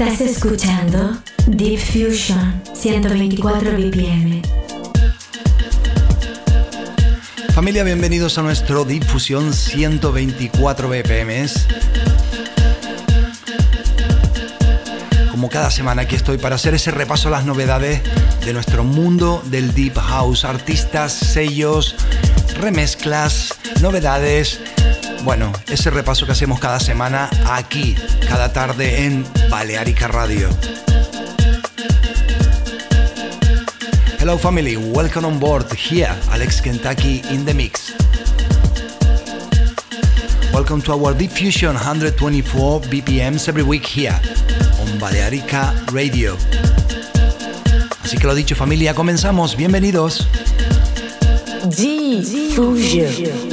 Estás escuchando Deep Fusion 124 BPM. Familia, bienvenidos a nuestro Deep Fusion 124 BPM. Como cada semana aquí estoy para hacer ese repaso a las novedades de nuestro mundo del Deep House, artistas, sellos, remezclas, novedades bueno, ese repaso que hacemos cada semana aquí, cada tarde en Balearica Radio. Hello family, welcome on board here, Alex Kentucky in the mix. Welcome to our Diffusion 124 BPMs every week here on Balearica Radio. Así que lo dicho familia, comenzamos, bienvenidos. Diffusion.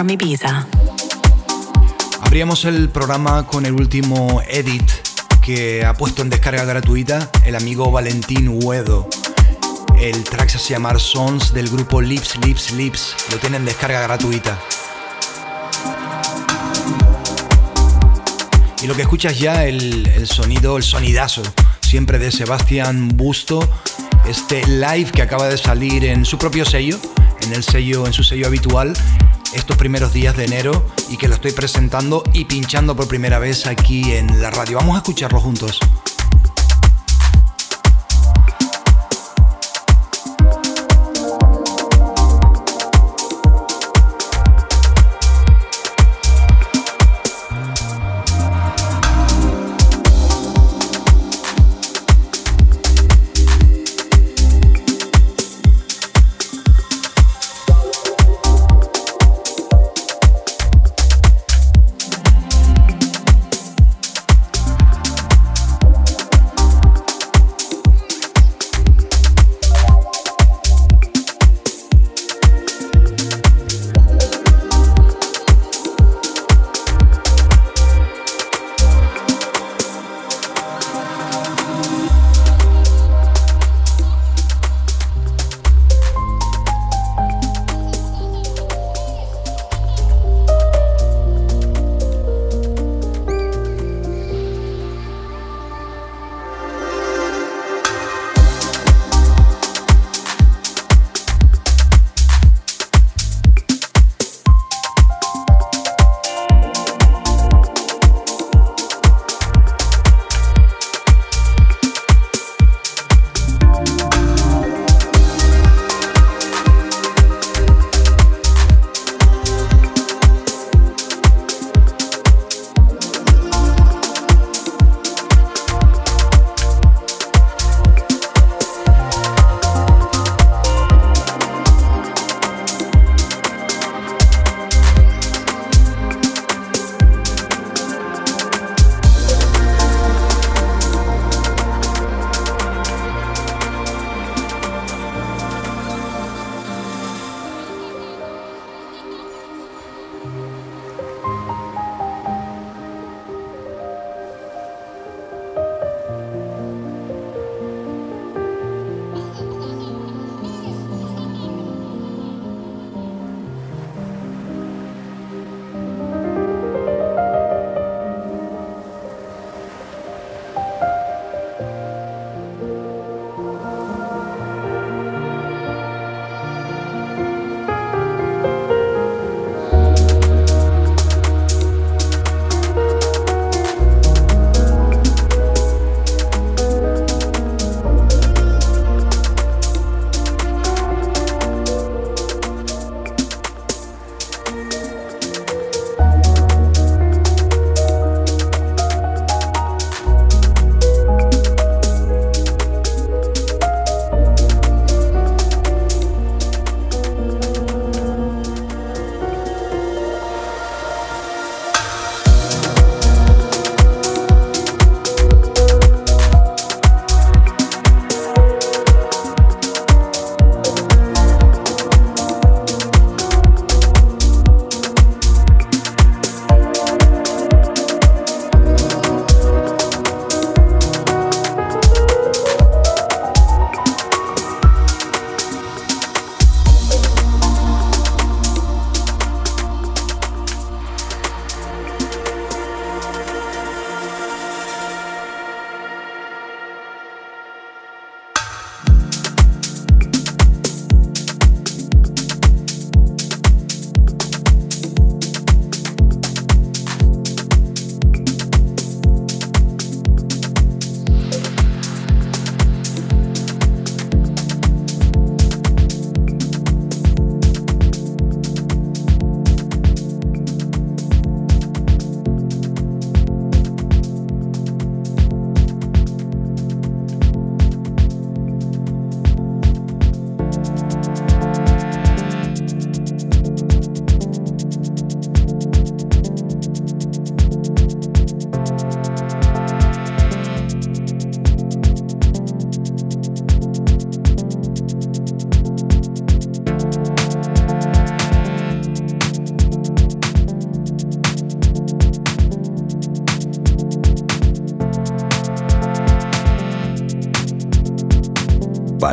From Ibiza. Abríamos el programa con el último edit que ha puesto en descarga gratuita el amigo Valentín Huedo. El track se hace llamar Sons del grupo Lips Lips Lips. Lo tienen en descarga gratuita. Y lo que escuchas ya, el, el sonido, el sonidazo, siempre de Sebastián Busto, este live que acaba de salir en su propio sello, en el sello, en su sello habitual, estos primeros días de enero y que lo estoy presentando y pinchando por primera vez aquí en la radio. Vamos a escucharlo juntos.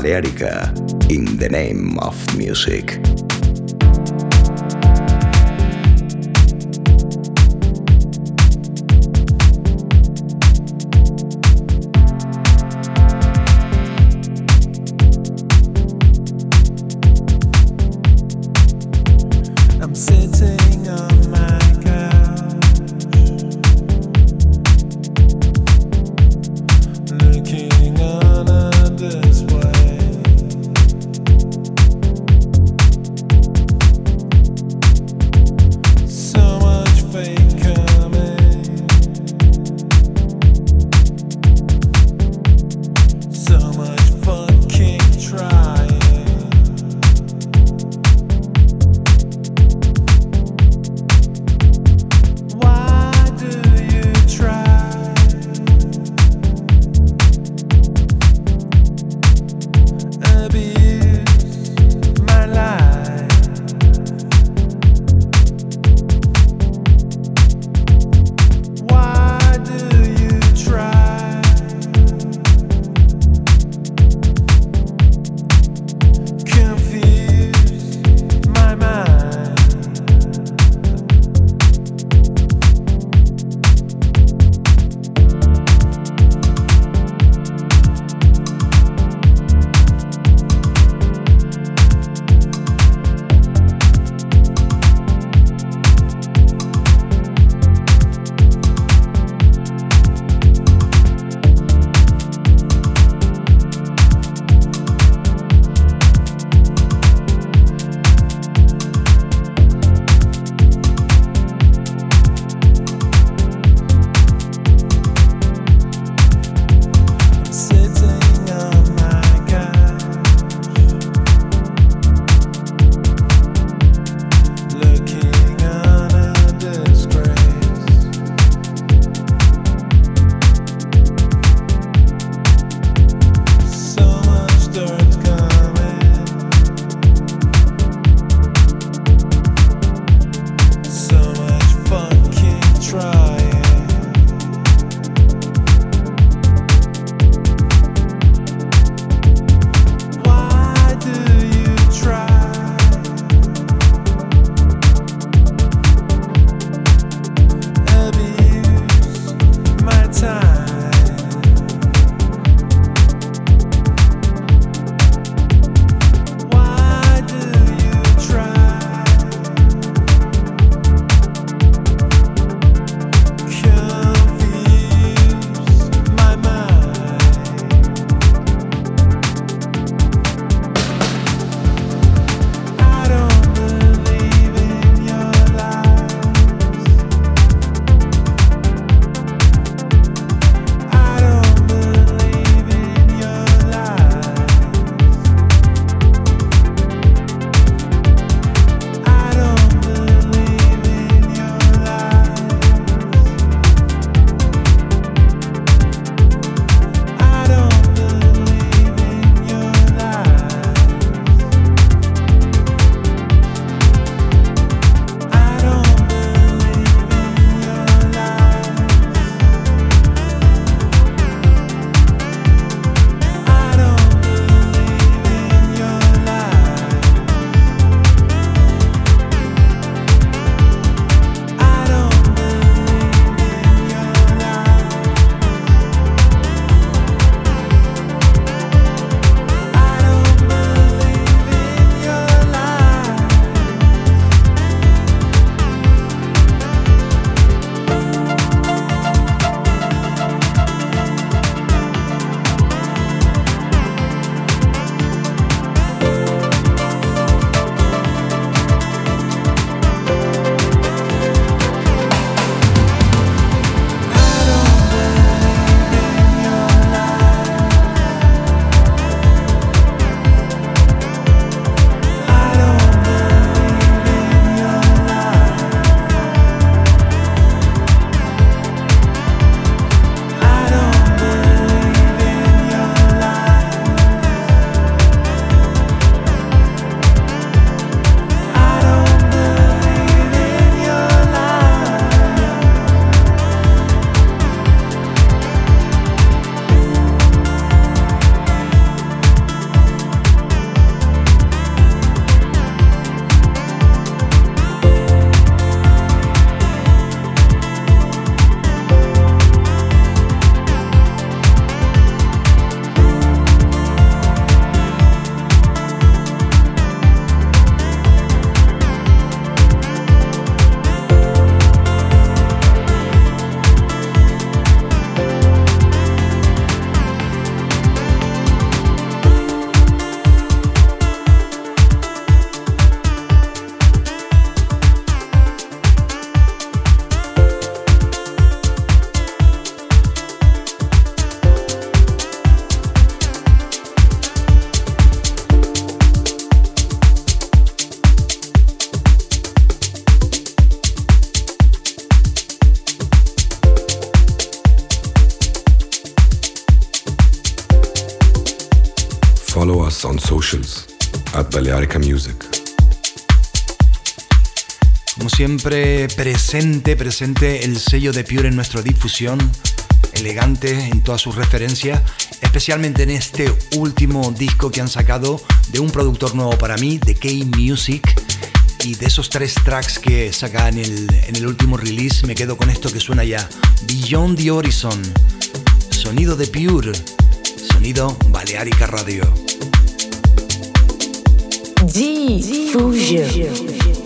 Balearica in the name of music. Siempre, presente, presente el sello de Pure en nuestra difusión, elegante en todas sus referencias, especialmente en este último disco que han sacado de un productor nuevo para mí, de K-Music. Y de esos tres tracks que saca en el, en el último release, me quedo con esto que suena ya: Beyond the Horizon, sonido de Pure, sonido Balearica Radio. Diffusion.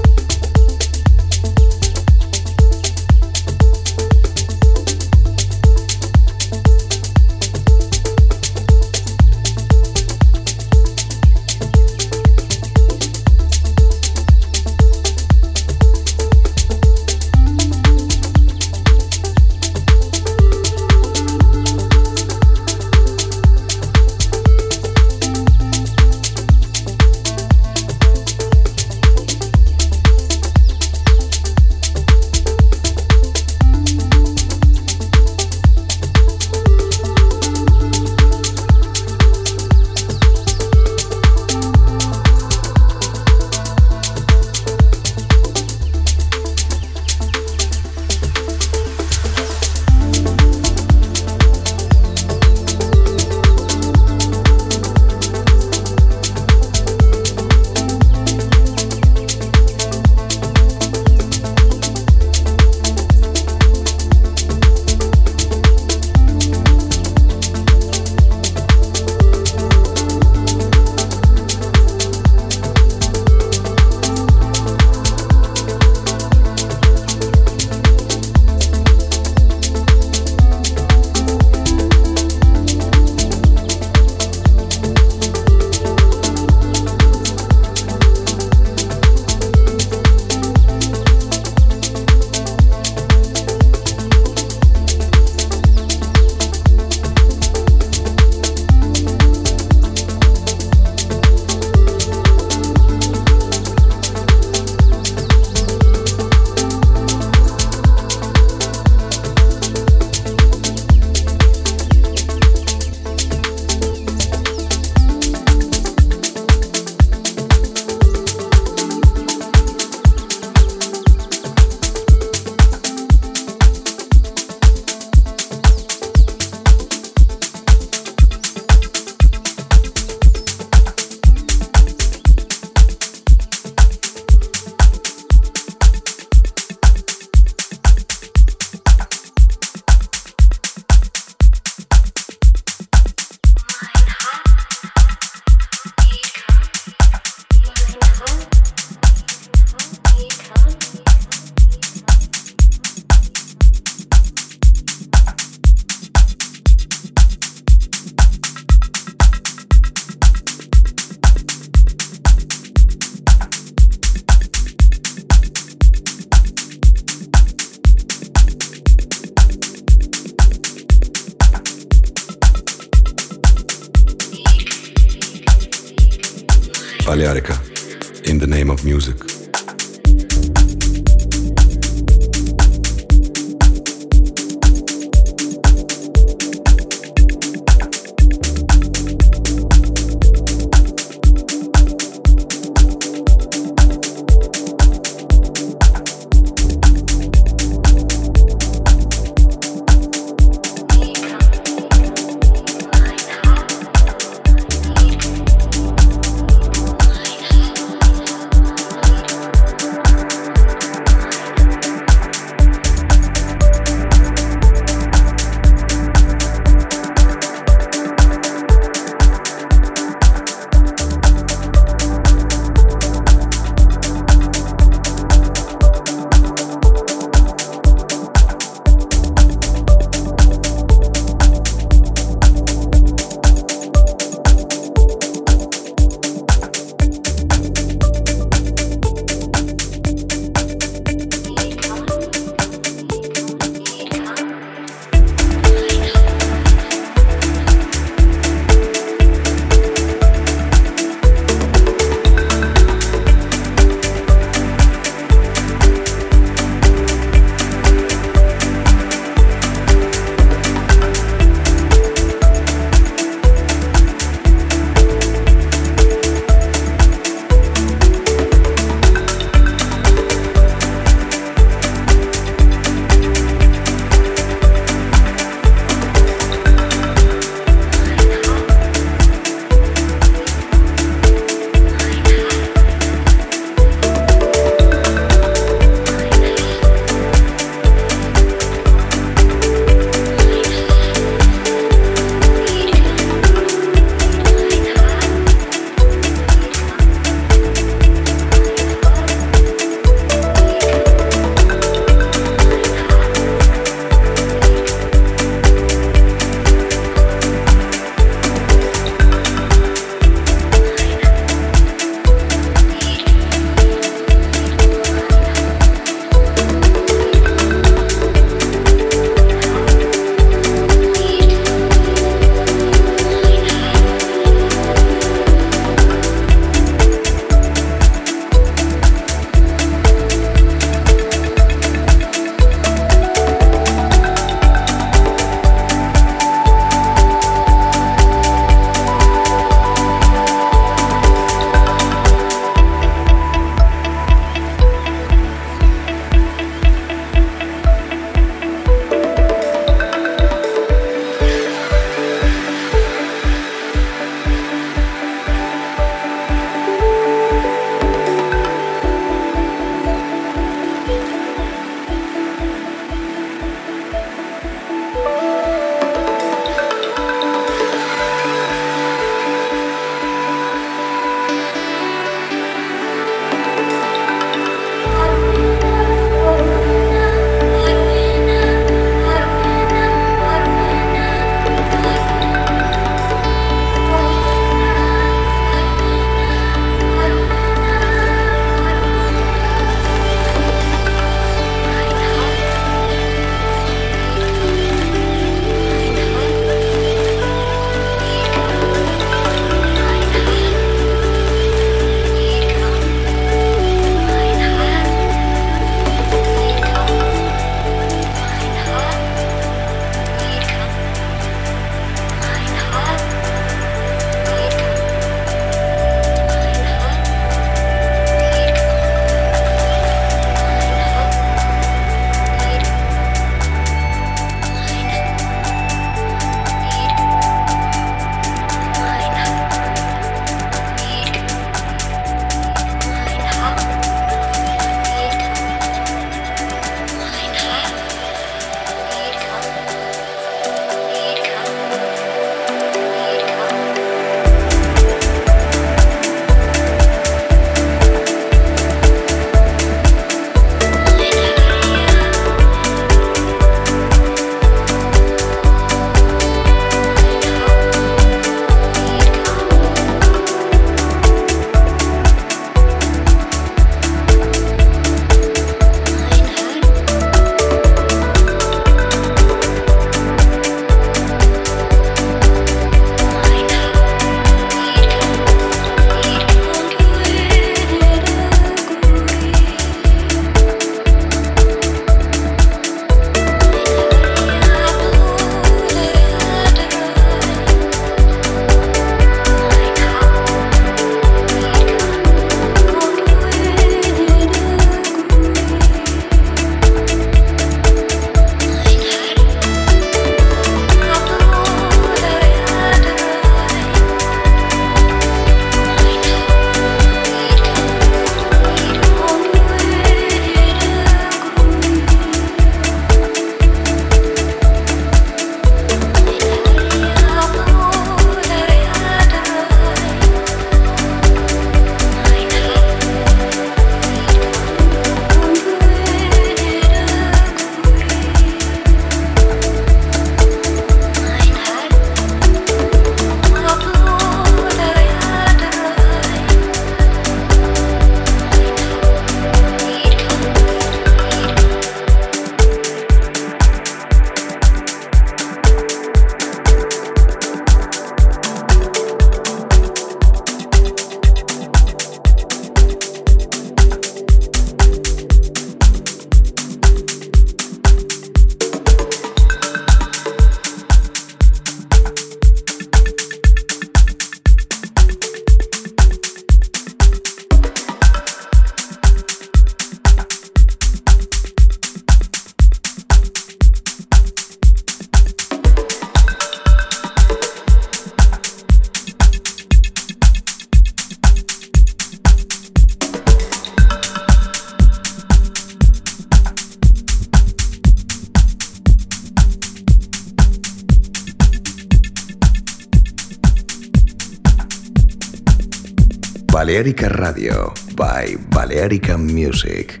Balearica Radio by Balearica Music.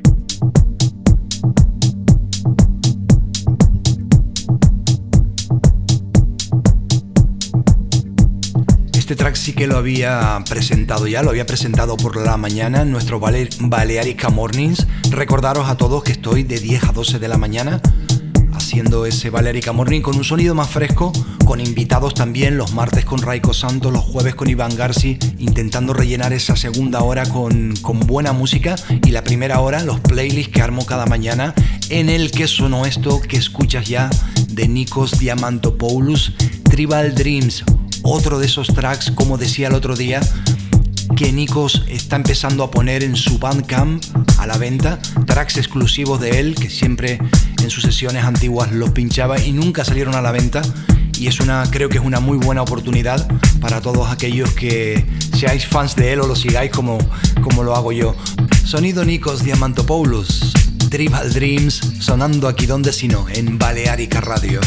Este track sí que lo había presentado ya, lo había presentado por la mañana en nuestro Balearica Mornings. Recordaros a todos que estoy de 10 a 12 de la mañana haciendo ese Valerica Morning con un sonido más fresco, con invitados también, los martes con Raiko Santos, los jueves con Iván Garci, intentando rellenar esa segunda hora con, con buena música y la primera hora, los playlists que armo cada mañana, en el que sonó esto que escuchas ya de Nikos Diamantopoulos, Tribal Dreams, otro de esos tracks, como decía el otro día, que Nikos está empezando a poner en su Bandcamp a la venta, tracks exclusivos de él, que siempre en sus sesiones antiguas los pinchaba y nunca salieron a la venta. Y es una, creo que es una muy buena oportunidad para todos aquellos que seáis fans de él o lo sigáis como, como lo hago yo. Sonido Nikos Diamantopoulos, Tribal Dreams, sonando aquí donde sino, en Balearica Radio.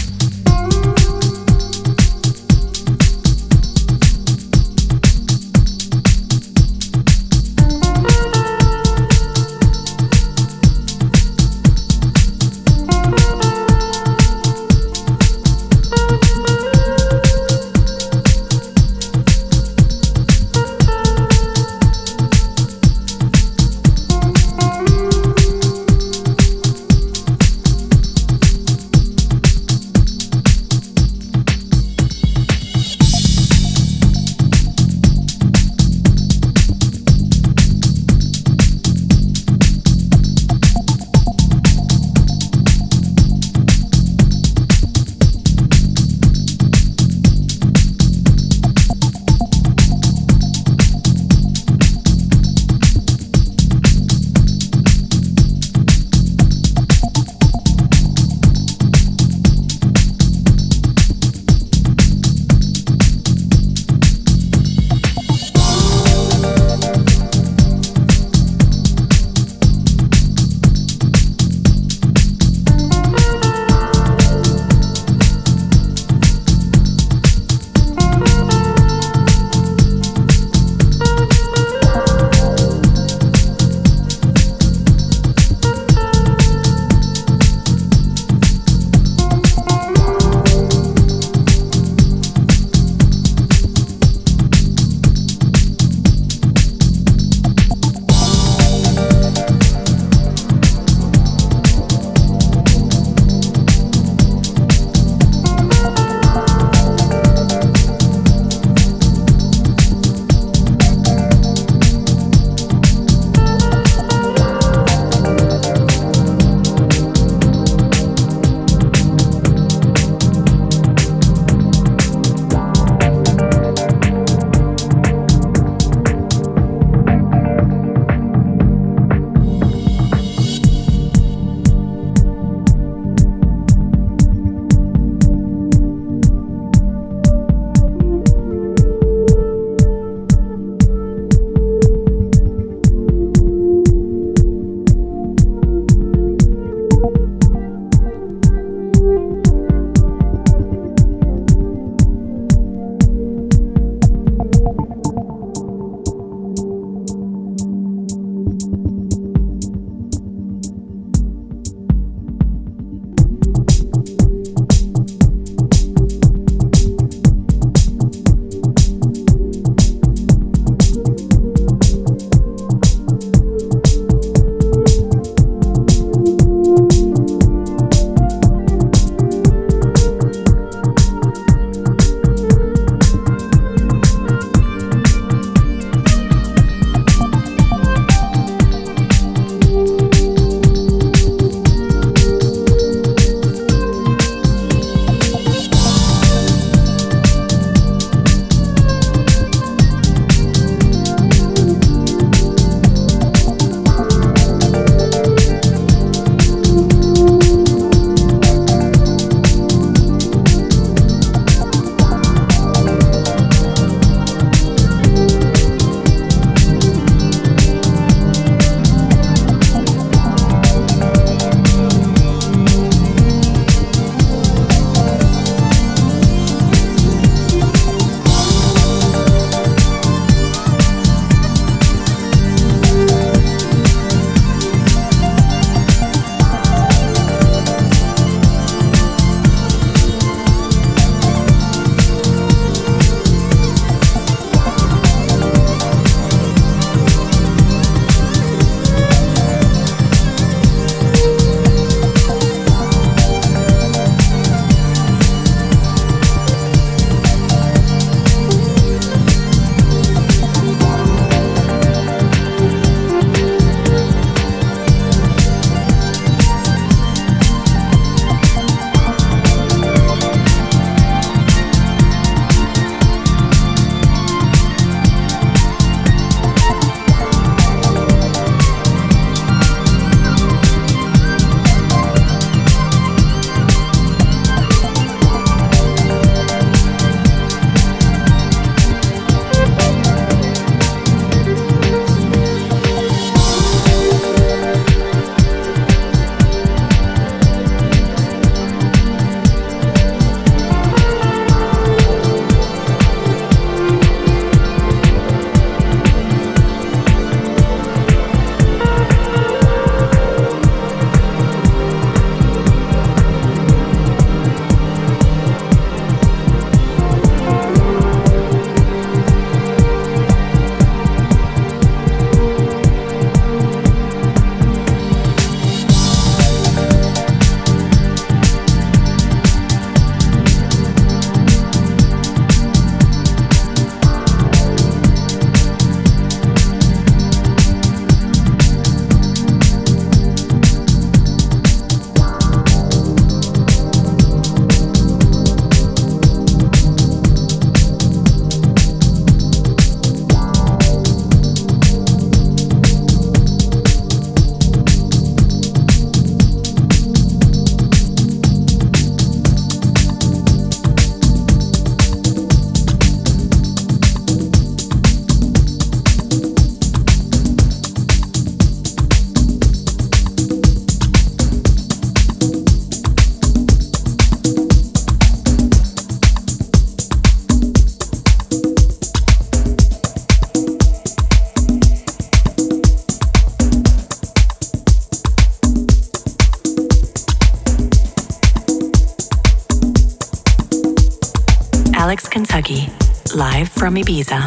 Live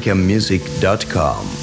from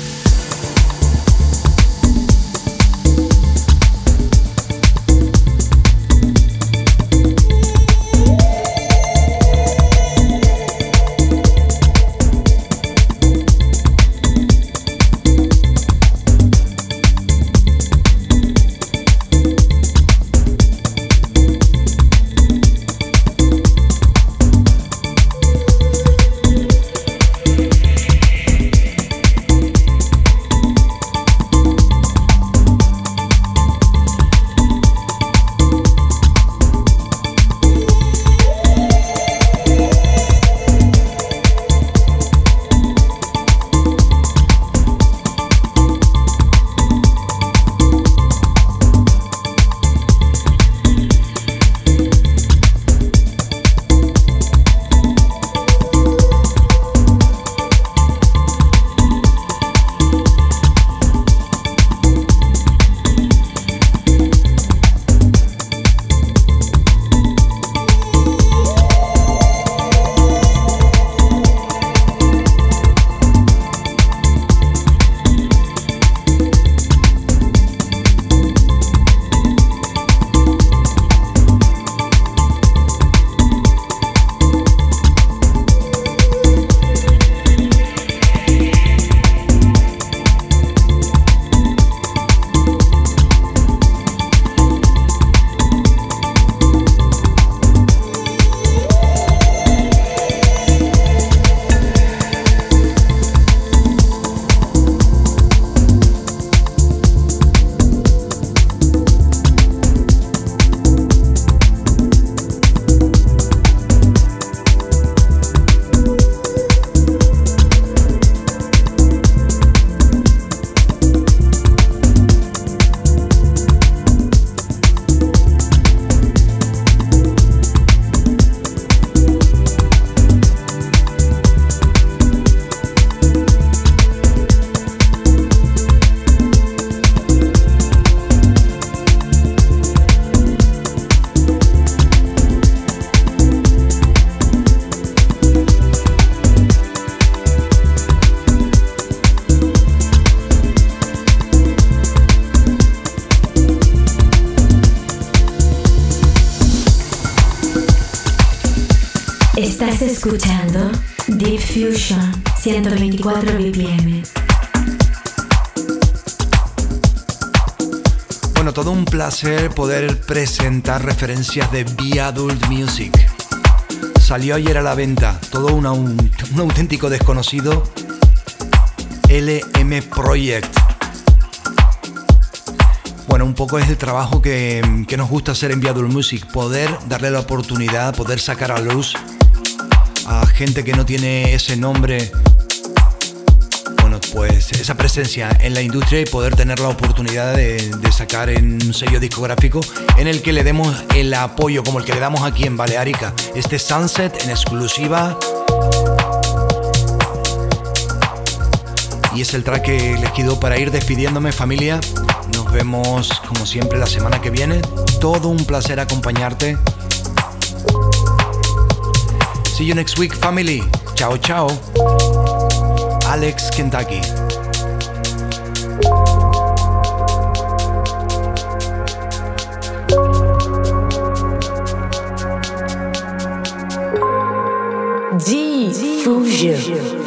placer poder presentar referencias de Be Adult Music. Salió ayer a la venta, todo un, auténtico desconocido LM Project. Bueno, un poco es el trabajo que, que nos gusta hacer en Be Adult Music, poder darle la oportunidad, poder sacar a luz a gente que no tiene ese nombre, esa presencia en la industria y poder tener la oportunidad de, sacar en un sello discográfico en el que le demos el apoyo como el que le damos aquí en Balearica. Este Sunset en exclusiva. Y es el track que elegido para ir despidiéndome familia. Nos vemos como siempre la semana que viene. Todo un placer acompañarte. See you next week, family. Ciao, ciao. Alex, Kentucky. Diffusion.